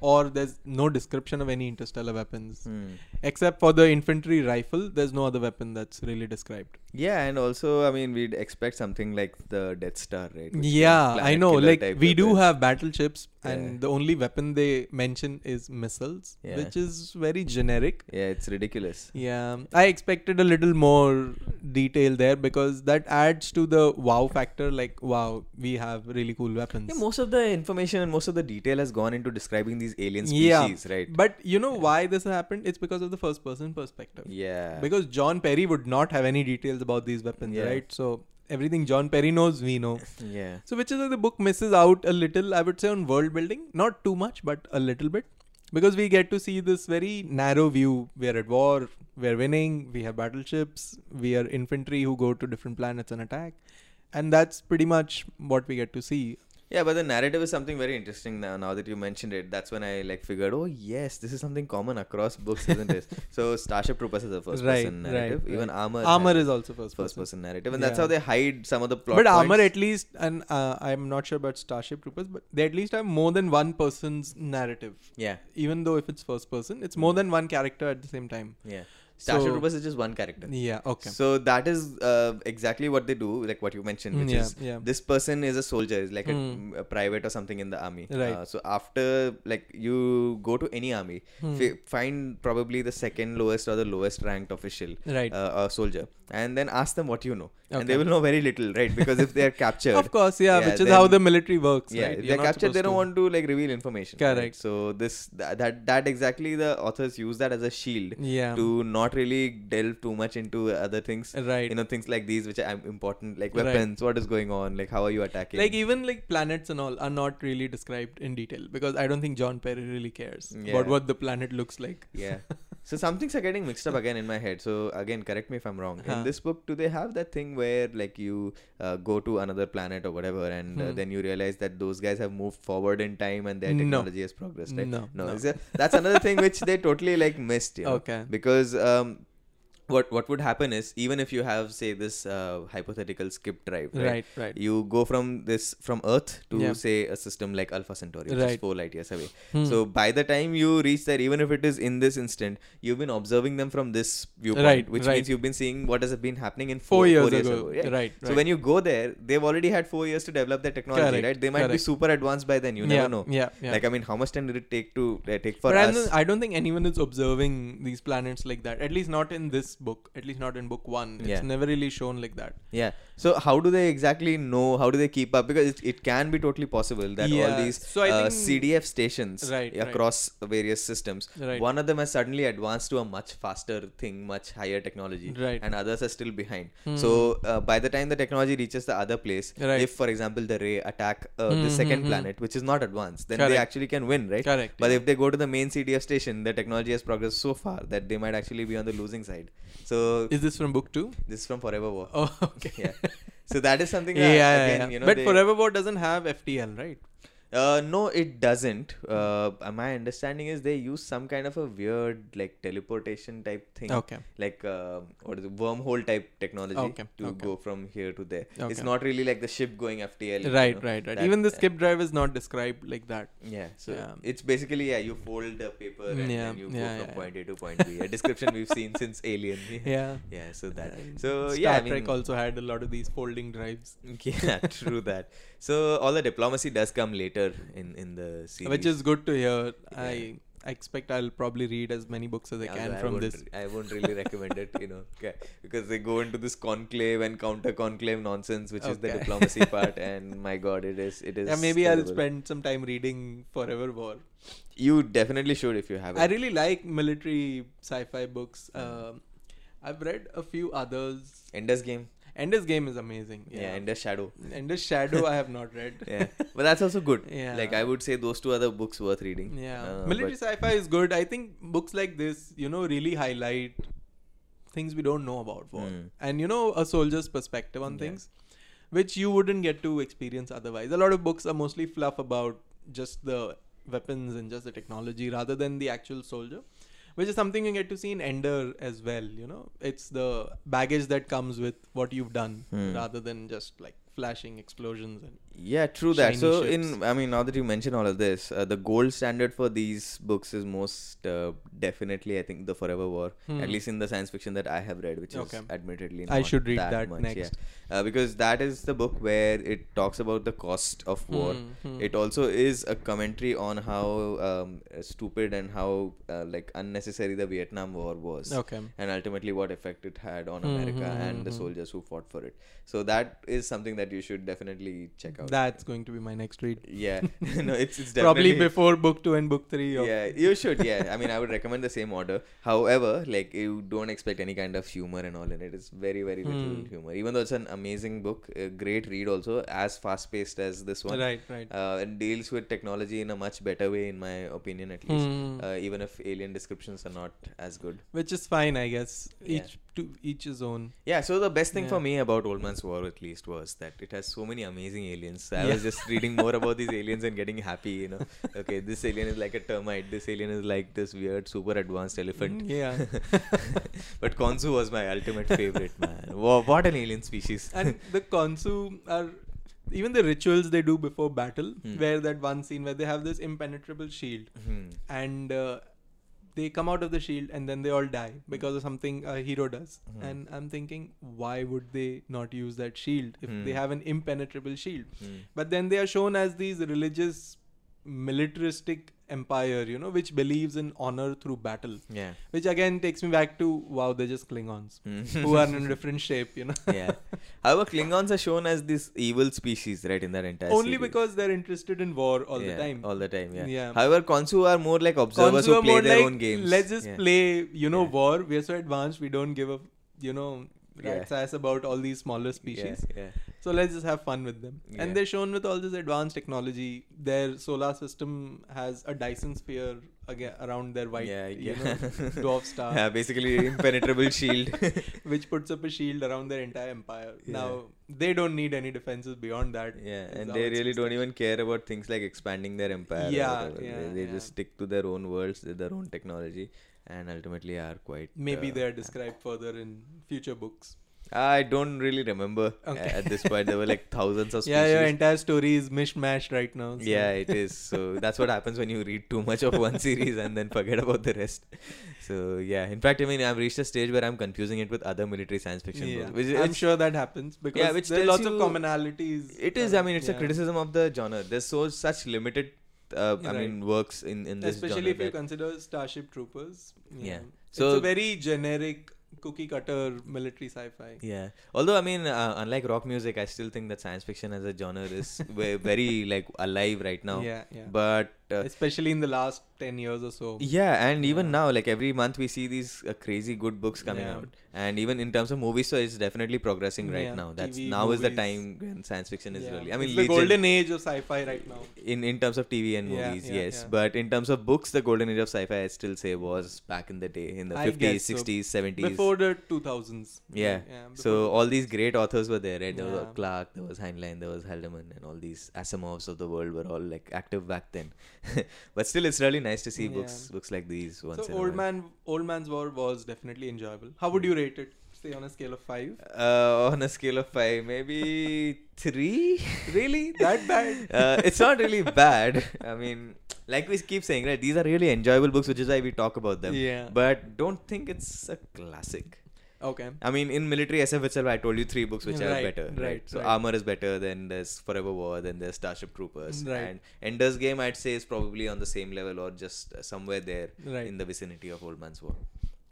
or there's no description of any interstellar weapons Hmm. except for the infantry rifle. There's no other weapon that's really described. Yeah, and also, I mean, we'd expect something like the Death Star, right? which yeah, I know. Like we do weapons. have battleships, Yeah. and the only weapon they mention is missiles, Yeah. which is very generic. Yeah, it's ridiculous. Yeah, I expected a little more detail there because that adds to the wow factor. Like, wow, we have really cool weapons. Yeah, most of the information and most of the detail has gone into describing these alien Yeah, species, right? But you know why this happened? It's because of the first person perspective. Yeah. Because John Perry would not have any details about these weapons, Yeah. right? So everything John Perry knows, we know. yeah. So which is why the book misses out a little, I would say, on world building. Not too much, but a little bit. Because we get to see this very narrow view. We're at war, we're winning, we have battleships, we are infantry who go to different planets and attack. And that's pretty much what we get to see. Yeah, but the narrative is something very interesting now. Now that you mentioned it, that's when I like figured, oh yes, this is something common across books, isn't it? so Starship Troopers is a first Right, person right, narrative. right. Even Armor. Armor has is also first, first person. person narrative, and that's how they hide some of the plot. But armor at least, and uh, I'm not sure about Starship Troopers, but they at least have more than one person's narrative. Yeah, Even though if it's first person, it's more than one character at the same time. yeah. Starship So- Troopers is just one character. Yeah. Okay. So that is uh, exactly what they do, like what you mentioned, Mm, which yeah, is yeah. this person is a soldier, is like a- Hmm. a, private or something in the army. Right. Uh, so after like you go to any army, fi- find probably the second lowest or the lowest ranked official, Right. uh, a soldier, and then ask them what you know, and they will know very little, right? Because if they are captured, Of course, yeah, Yeah, which is how the military works. yeah, right? they're captured, they don't to- want to like reveal information. right? Correct. So this that, that that exactly the authors use that as a shield Yeah. to not really delve too much into other things Right. you know things like these which are important like Right. weapons what is going on like how are you attacking like even like planets and all are not really described in detail because I don't think John Perry really cares Yeah. about what the planet looks like. yeah so some things are getting mixed up again in my head so again correct me if i'm wrong Huh. in this book do they have that thing where like you uh, go to another planet or whatever and uh, Hmm. then you realize that those guys have moved forward in time and their No. technology has progressed right No, no. it- that's another thing which they totally like missed you know? Okay. because um what what would happen is even if you have say this uh, hypothetical skip drive right, Right, right. you go from this from earth to Yeah. say a system like alpha centauri which is four light years away Hmm. so by the time you reach there even if it is in this instant you've been observing them from this viewpoint Right, which right. means you've been seeing what has been happening in four, four, years, four ago. yeah. Right, so right. when you go there they've already had four years to develop their technology Correct, right they might be super advanced by then you yeah, never know Yeah, yeah. like i mean how much time did it take to uh, take for but I us don't, I don't think anyone is observing these planets like that. At least not in this book. At least not in book one. It's Yeah. never really shown like that. Yeah. So how do they exactly know? How do they keep up? Because it, it can be totally possible that all these So uh, think- CDF stations Right, right. across various systems, Right. one of them has suddenly advanced to a much faster thing, much higher technology, Right. and others are still behind. Hmm. So uh, by the time the technology reaches the other place, Right. if for example the Rraey attack uh, Hmm, the hmm, second hmm. planet, which is not advanced, then they actually can win, right? Correct. But if they go to the main CDF station, the technology has progressed so far that they might actually be on the losing side. So is this from book two? this is from Forever War. Oh, okay. Yeah. So that is something. yeah, that, yeah, again, yeah. You know, but Forever War doesn't have FTL, right? Uh, no, it doesn't. Uh, my understanding is they use some kind of a weird like teleportation type thing. Okay. Like uh, what is it? Wormhole type technology Okay, to okay. go from here to there. Okay. It's not really like the ship going FTL. you Right, know, right, right. that- Even the uh, skip drive is not described like that. Yeah, so Yeah. it's basically yeah, you fold the paper and Yeah, then you yeah, go from yeah, point A to point B. A description we've seen since Alien. Yeah. Yeah, so that. So Star yeah, I Trek mean, also had a lot of these folding drives, yeah, true that. So all the diplomacy does come later in in the series. which is good to hear. Yeah. I I expect I'll probably read as many books as I can I from this. I won't really recommend it, you know, okay, because they go into this conclave and counter conclave nonsense, which is the diplomacy part, and my god, it is it is. Yeah, maybe I'll spend some time reading Forever War. You definitely should if you have it. I really like military sci-fi books. Um, I've read a few others. Ender's Game, Ender's Game is amazing. yeah, Yeah, Ender's Shadow, Ender's Shadow I have not read. yeah, but that's also good. Yeah. like I would say those two other books worth reading. Yeah, Uh, military sci-fi is good. I think books like this, you know, really highlight things we don't know about war, Hmm. and you know, a soldier's perspective on Yeah. things, which you wouldn't get to experience otherwise. A lot of books are mostly fluff about just the weapons and just the technology, rather than the actual soldier. Which is something you get to see in Ender as well. You know, it's the baggage that comes with what you've done, Hmm. rather than just like flashing explosions and Yeah, true that. shiny So, ships. in I mean, now that you mention all of this, uh, the gold standard for these books is most uh, definitely, I think, the Forever War. At Hmm. least in the science fiction that I have read, which Okay. is admittedly I should read that, that much, next. Yeah. Uh, because that is the book where it talks about the cost of war. Hmm, hmm. It also is a commentary on how um, uh, stupid and how uh, like unnecessary the Vietnam War was okay. and ultimately what effect it had on Hmm, America hmm, and the hmm, hmm. soldiers who fought for it. So that is something that you should definitely check out. That's going to be my next read. yeah, no, it's it's Probably before book two and book three. Yeah, you should. Yeah, I mean, I would recommend the same order. However, like you don't expect any kind of humor and all in it. It's very very little Hmm. humor. Even though it's an amazing book, a great read also, as fast paced as this one. Right, right. Uh, and deals with technology in a much better way, in my opinion, at least. Hmm. Uh, even if alien descriptions are not as good. Which is fine, I guess. Yeah. Each to each his own. Yeah, so the best thing for me about Old Man's War, at least, was that it has so many amazing aliens. So I Yeah. was just reading more about these aliens and getting happy, you know. Okay, this alien is like a termite, this alien is like this weird, super advanced elephant. Mm, yeah. but Consu was my ultimate favorite, man. Wow, what an alien species. and the Consu are even the rituals they do before battle, Hmm. where that one scene where they have this impenetrable shield Hmm. and uh, they come out of the shield and then they all die because of something a hero does. Hmm. And I'm thinking, why would they not use that shield if they Hmm. have an impenetrable shield? Hmm. But then they are shown as these religious, militaristic empire, you know, which believes in honor through battle. Yeah. Which again takes me back to wow, they're just Klingons Hmm. who are in a different shape, you know. yeah. However, Klingons are shown as this evil species, right, in that entire Only series. because they're interested in war all Yeah, the time. All the time, yeah. Yeah. However, Consu are more like observers Consu who play their like, own games. Let's just Yeah. play, you know, war. We're so advanced, we don't give a, you know, Yeah. rat's ass about all these smaller species. Yeah, yeah. So let's just have fun with them. Yeah. And they're shown with all this advanced technology. Their solar system has a Dyson sphere again around their white, yeah, you know, dwarf star, Yeah, basically impenetrable shield. which puts up a shield around their entire empire. Yeah. Now they don't need any defenses beyond that. Yeah, and they really don't even care about things like expanding their empire. Yeah, yeah, they, they yeah. just stick to their own worlds, their own technology, and ultimately are quite. Maybe uh, they are described further in future books. I don't really remember uh, Okay. at this point. There were like thousands of species. Yeah, your entire story is mishmashed right now. so- Yeah, it is. So that's what happens when you read too much of one series and then forget about the rest. So yeah, in fact, I mean, I've reached a stage where I'm confusing it with other military science fiction Yeah. books. Which, I'm sure that happens because which there are tells lots of commonalities. It is. uh, I mean, it's a criticism of the genre. There's so such limited. Uh, I Right. mean, works in in this Especially if you consider Starship Troopers. Yeah. It's So- a very generic cookie cutter military sci-fi. Yeah. Although I mean, uh, unlike rock music, I still think that science fiction as a genre is very like alive right now. Yeah, yeah. But uh, Especially in the last 10 years or so. yeah, and even now, like every month we see these uh, crazy good books coming Yeah. out, and even in terms of movies, so it's definitely progressing right Yeah, now. That's TV, now is the time when science fiction is Yeah. really. I mean, it's the golden age of sci-fi right now. in in terms of TV and movies, yeah, yes. yeah. But in terms of books, the golden age of sci-fi, I still say was back in the day, in the I fifties, guess so. sixties, seventies. Before the 2000s. Yeah. So all these great authors were there, right? There was Yeah. Clarke, there was Heinlein, there was Haldeman, and all these Asimovs of the world were all like active back then. but still, it's really nice to see books Yeah. books like these once So in Old while. Man Old Man's War was definitely enjoyable. How would you rate it? Say on a scale of 5? Uh, on a scale of five, maybe three. Really? That bad? uh, it's not really bad. I mean, like we keep saying, right? These are really enjoyable books, which is why we talk about them. Yeah. But don't think it's a classic. Okay. I mean, in military SF itself, I told you three books which are better. Right. right, So right. Armor is better. Then there's Forever War. Then there's Starship Troopers. Right. And Ender's Game, I'd say, is probably on the same level or just uh, somewhere there Right. in the vicinity of Old Man's War.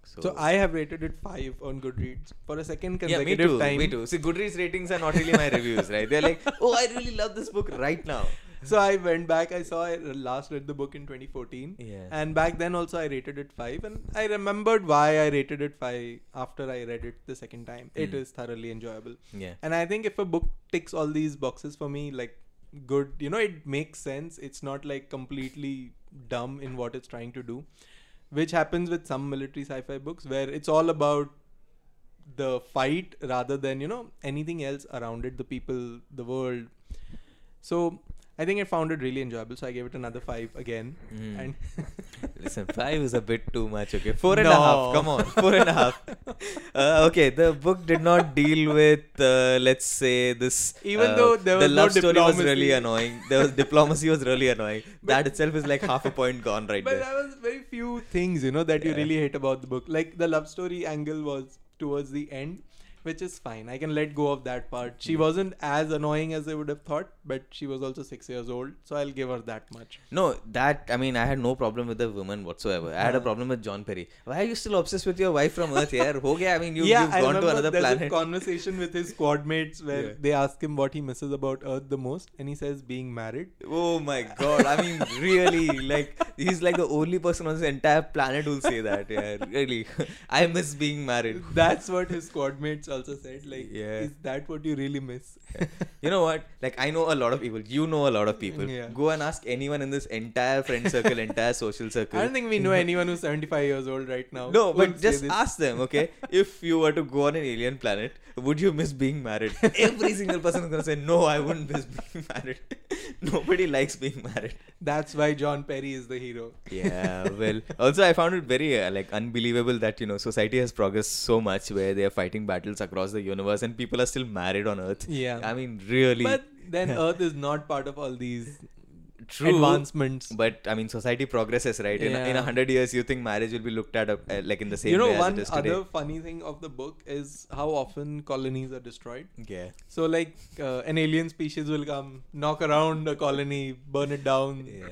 So, So I have rated it 5 on Goodreads for a second consecutive yeah, me too. time. Me too. See, Goodreads ratings are not really my reviews, right? They're like, oh, I really love this book right now. So I went back. I saw I last read the book in 2014. Yeah. And back then also I rated it 5 and I remembered why I rated it 5 after I read it the second time. It Mm. is thoroughly enjoyable. Yeah. And I think if a book ticks all these boxes for me like good, you know, it makes sense. It's not like completely dumb in what it's trying to do, which happens with some military sci-fi books where it's all about the fight rather than, you know, anything else around it, the people, the world. So I think I found it really enjoyable. So I gave it another 5 again. Mm. And Listen, five is a bit too much. Okay, four and a half. No. Come on, four and a half. Uh, okay, the book did not deal with, uh, let's say, this. Even uh, though there the was no love story was really annoying. the diplomacy was really annoying. that itself is like half a point gone right But there. there was very few things, you know, that you really hate about the book. Like the love story angle was towards the end, which is fine. I can let go of that part. She wasn't as annoying as I would have thought, but she was also six years old, so I'll give her that much. No, that I mean, I had no problem with the woman whatsoever. I had a problem with John Perry. Why are you still obsessed with your wife from Earth? Yeah, ho gaya. I mean, you, yeah, you've I gone to another there's planet. a conversation with his squad mates where Yeah. they ask him what he misses about Earth the most, and he says being married. Oh my god! I mean, really, like he's like the only person on this entire planet who'll say that. Yeah, really. I miss being married. That's what his squad mates also said. Like, Yeah. is that what you really miss? you know what? Like I know a lot of people. You know a lot of people. Yeah. Go and ask anyone in this entire friend circle, entire social circle. I don't think we know anyone who's 75 years old right now. No, but just ask them, okay? if you were to go on an alien planet, would you miss being married? Every single person is gonna say, no, I wouldn't miss being married. Nobody likes being married. That's why John Perry is the hero. Yeah, well, also I found it very uh, like unbelievable that you know society has progressed so much where they are fighting battles across the universe and people are still married on Earth. Yeah. I mean, really. But then Earth is not part of all these True. advancements. But I mean, society progresses, right? In, a- in a hundred years, you think marriage will be looked at uh, like in the same you know, way as one it is today. other funny thing of the book is how often colonies are destroyed. Yeah. So, like, uh, an alien species will come, knock around a colony, burn it down. Yeah.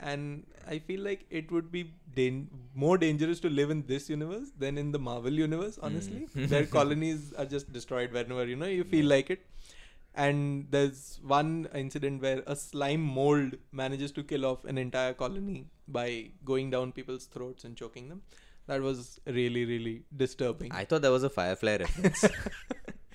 And I feel like it would be dan- more dangerous to live in this universe than in the Marvel universe, honestly. Mm. Their colonies are just destroyed whenever, you know, you feel like it. And there's one incident where a slime mold manages to kill off an entire colony by going down people's throats and choking them. That was really, really disturbing. I thought that was a Firefly reference.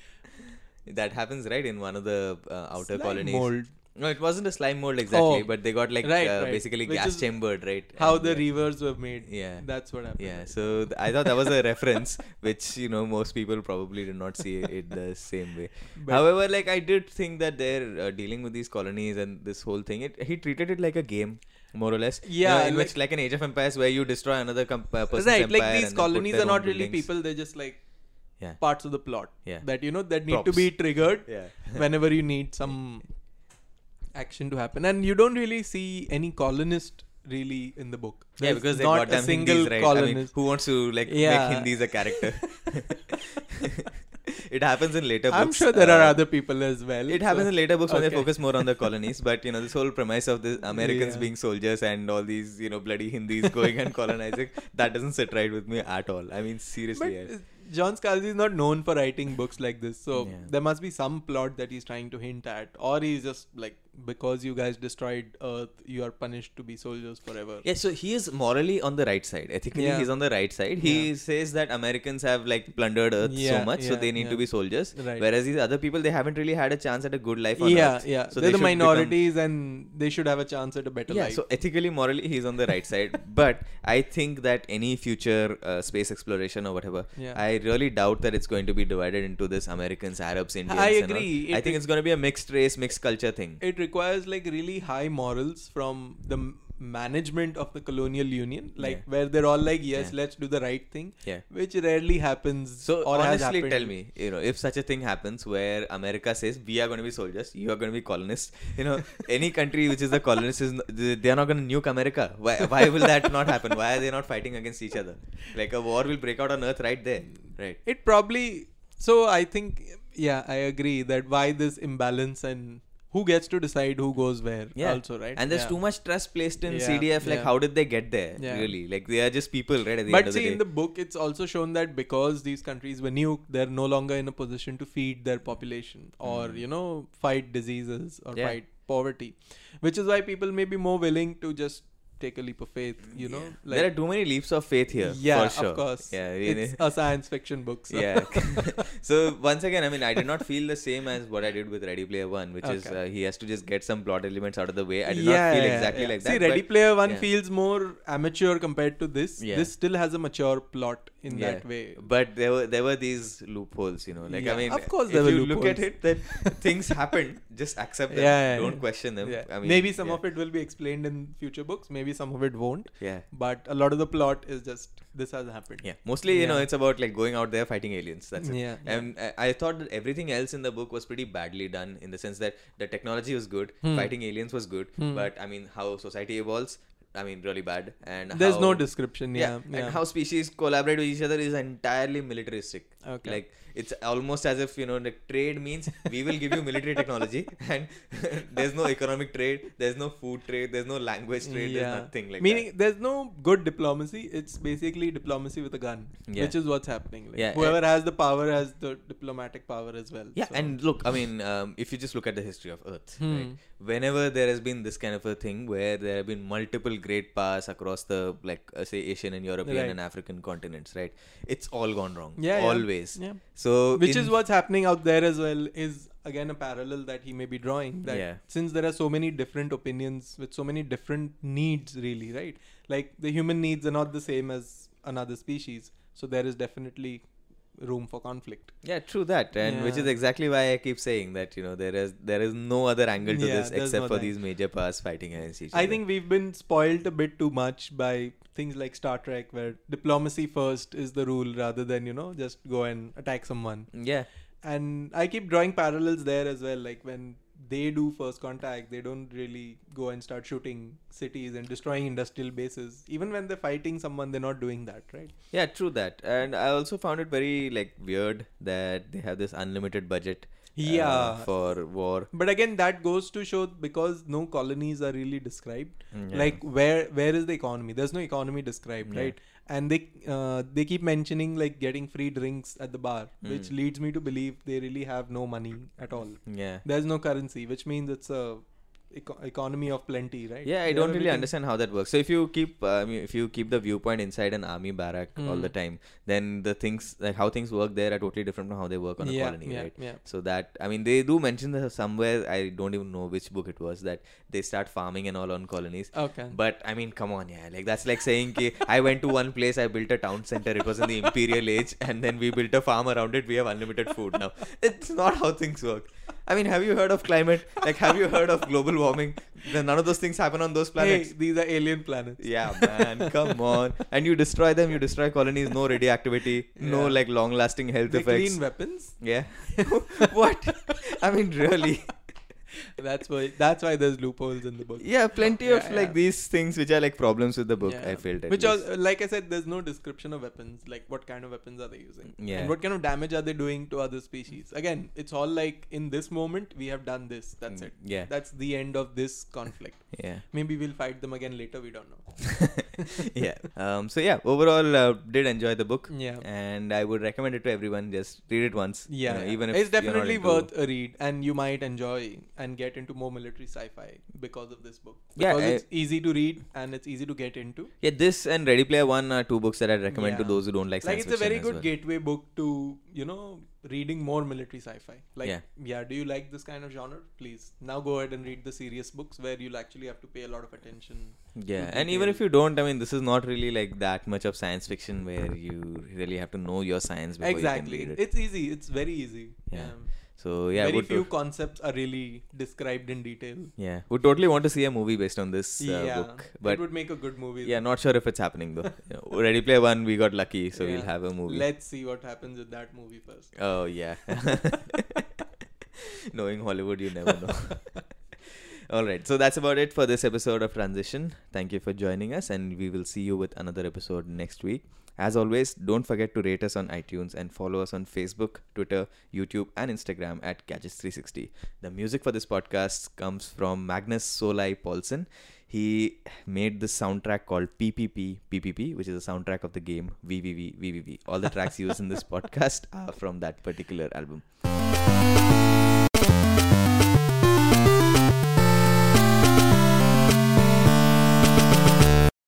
that happens right in one of the uh, outer Slime colonies. mold. No, it wasn't a slime mold exactly, Oh, but they got like right, uh, right. basically Which gas chambered, right? How And, the uh, rivers were made. Yeah. That's what happened. Yeah, so th- I thought that was a reference, which you know most people probably did not see it the same way. But- However, like I did think that they're uh, dealing with these colonies and this whole thing. It he treated it like a game, more or less. You know, Yeah, in like- which like an Age of Empires where you destroy another com- uh, person's right empire like these and then put colonies are not really buildings. people they're just like Yeah. parts of the plot Yeah. that you know that need to be triggered Yeah. whenever you need some action to happen and you don't really see any colonist really in the book Yeah, because they not got a single Hindis, right? I mean, colonist who wants to like Yeah. make Hindis a character? it happens in later books. i'm sure there are uh, other people as well It happens so- in later books when they focus more on the colonies, but you know this whole premise of the Americans Yeah. being soldiers and all these you know bloody Hindis going and colonizing that doesn't sit right with me at all. I mean but seriously. yeah. uh, John Scalzi is not known for writing books like this, so Yeah. there must be some plot that he's trying to hint at, or he's just like, because you guys destroyed Earth, you are punished to be soldiers forever. Yeah, so he is morally on the right side. Ethically, Yeah. he's on the right side. He Yeah. says that Americans have like plundered Earth so Yeah, much, so they need to be soldiers. Right. Whereas these other people, they haven't really had a chance at a good life on yeah, Earth. yeah. So They're they the should become- minorities, and they should have a chance at a better yeah, life. so ethically, morally, he's on the right side. But I think that any future uh, space exploration or whatever, Yeah. I really doubt that it's going to be divided into this Americans, Arabs, Indians. I agree. I think it's going to be a mixed race, mixed culture thing. it requires like really high morals from the management of the colonial union, like Yeah. where they're all like, yes, Yeah. let's do the right thing, Yeah. which rarely happens. So or honestly, tell me, you know, if such a thing happens where America says we are going to be soldiers, you are going to be colonists, you know, any country which is the colonists is they are not going to nuke America. Why? Why will that not happen? Why are they not fighting against each other? Like a war will break out on Earth right there, right? It probably. So I think, yeah, I agree that why this imbalance and who gets to decide who goes where. Yeah. Also, right? And there's Yeah. too much trust placed in Yeah, CDF. Like, how did they get there? Really, like they are just people, right? But see, in the book, it's also shown that because these countries were nuked, they're no longer in a position to feed their population or, Mm. you know, fight diseases or fight poverty. Which is why people may be more willing to just take a leap of faith, you know? there are too many leaps of faith here. yeah, for sure. of course. Yeah, It's a science fiction book. So. yeah. so once again, I mean, I did not feel the same as what I did with Ready Player One, which is uh, he has to just get some plot elements out of the way. I did yeah, not feel exactly yeah. like See. Ready Player One yeah. feels more amateur compared to this. Yeah. This still has a mature plot in Yeah. that way. But there were there were these loopholes, you know. Like Yeah, I mean, of course if there were you look at it, that things happened, just accept them. Yeah, yeah, Don't yeah. question them. Yeah. I mean, maybe some yeah. of it will be explained in future books. Maybe maybe some of it won't. Yeah. But a lot of the plot is just this has happened. Yeah, mostly you know it's about like going out there fighting aliens. That's it. Yeah, yeah. And I, I thought that everything else in the book was pretty badly done in the sense that the technology was good, Hmm. fighting aliens was good, Hmm. but I mean how society evolves, I mean really bad. And There's no description. Yeah. yeah. and how species collaborate with each other is entirely militaristic. Okay. Like it's almost as if you know the trade means we will give you military technology and there's no economic trade, there's no food trade, there's no language trade, there's nothing like that. Meaning that. there's no good diplomacy. It's basically diplomacy with a gun, Yeah. which is what's happening. Like, Yeah, whoever has the power has the diplomatic power as well. Yeah, so- and look, I mean, um, if you just look at the history of Earth, right, Hmm. whenever there has been this kind of a thing where there have been multiple great powers across the, like, uh, say, Asian and European Right. and African continents, right, it's all gone wrong. Yeah, yeah. always. Yeah. So, which is what's happening out there as well is again a parallel that he may be drawing that Yeah. since there are so many different opinions with so many different needs really right like the human needs are not the same as another species so there is definitely room for conflict Yeah, true that, and which is exactly why I keep saying that you know there is there is no other angle to Yeah, this except no for that. these major powers fighting against each other i think we've been spoiled a bit too much by things like star trek where diplomacy first is the rule rather than you know just go and attack someone Yeah, and I keep drawing parallels there as well. Like when they do first contact, they don't really go and start shooting cities and destroying industrial bases. Even when they're fighting someone, they're not doing that, right? yeah, true that, and I also found it very like weird that they have this unlimited budget. Uh, Yeah. for war. But again, that goes to show because no colonies are really described. Mm, yeah. Like where where is the economy? There's no economy described, Yeah. right? And they uh, they keep mentioning like getting free drinks at the bar, which Mm. leads me to believe they really have no money at all. Yeah. There's no currency, which means it's a eco- economy of plenty, right? Yeah, I don't really everything. understand how that works. So if you keep, uh, I mean, if you keep the viewpoint inside an army barrack all the Mm. time, then the things like how things work there are totally different from how they work on a yeah, colony, yeah, right? Yeah. So that I mean, they do mention that somewhere I don't even know which book it was that they start farming and all on colonies. Okay. But I mean, come on, yeah, like that's like saying, ki, I went to one place, I built a town center. It was in the imperial age, and then we built a farm around it. We have unlimited food now. It's not how things work. I mean, have you heard of climate? Like, have you heard of global warming? Then none of those things happen on those planets. Hey, these are alien planets. Yeah, man, come on. And you destroy them, you destroy colonies, no radioactivity, no like long lasting health They effects. clean weapons. Yeah. what? I mean, really? That's why. That's why there's loopholes in the book. Yeah, plenty Yeah, of like these things which are like problems with the book, Yeah. I felt. at Which, least. all, like I said, there's no description of weapons. Like, what kind of weapons are they using? Yeah. And what kind of damage are they doing to other species? Again, it's all like in this moment we have done this. That's Mm, it. Yeah. That's the end of this conflict. Yeah. Maybe we'll fight them again later. We don't know. yeah. Um, so yeah, overall, uh, did enjoy the book, Yeah. and I would recommend it to everyone. Just read it once. you Yeah, know, yeah. even if it's definitely into- worth a read, and you might enjoy and get into more military sci-fi because of this book. Yeah, because I- it's easy to read and it's easy to get into. Yeah, this and Ready Player One are two books that I'd recommend to those who don't like. Like it's a very good well. gateway book to you know reading more military sci-fi. Like Yeah. yeah. do you like this kind of genre? Please now go ahead and read the serious books where you'll actually have to pay a lot of attention. Yeah, and even if you don't, I mean, this is not really like that much of science fiction where you really have to know your science before exactly, you can read it. it's easy. It's very easy. Yeah. So yeah, very few to- concepts are really described in detail. yeah, would totally want to see a movie based on this uh, yeah, book, it but would make a good movie. yeah, not sure if it's happening though. You know, Ready Player One, we got lucky, so we'll have a movie. Let's see what happens with that movie first. Oh yeah. Knowing Hollywood, you never know. All right, so that's about it for this episode of Transition. Thank you for joining us, and we will see you with another episode next week. As always, don't forget to rate us on iTunes and follow us on Facebook, Twitter, YouTube, and Instagram at Gadgets360. The music for this podcast comes from Magnus SoulEye Pålsson. He made this soundtrack called PPP PPP, which is a soundtrack of the game VVVVVV. All the tracks used in this podcast are from that particular album.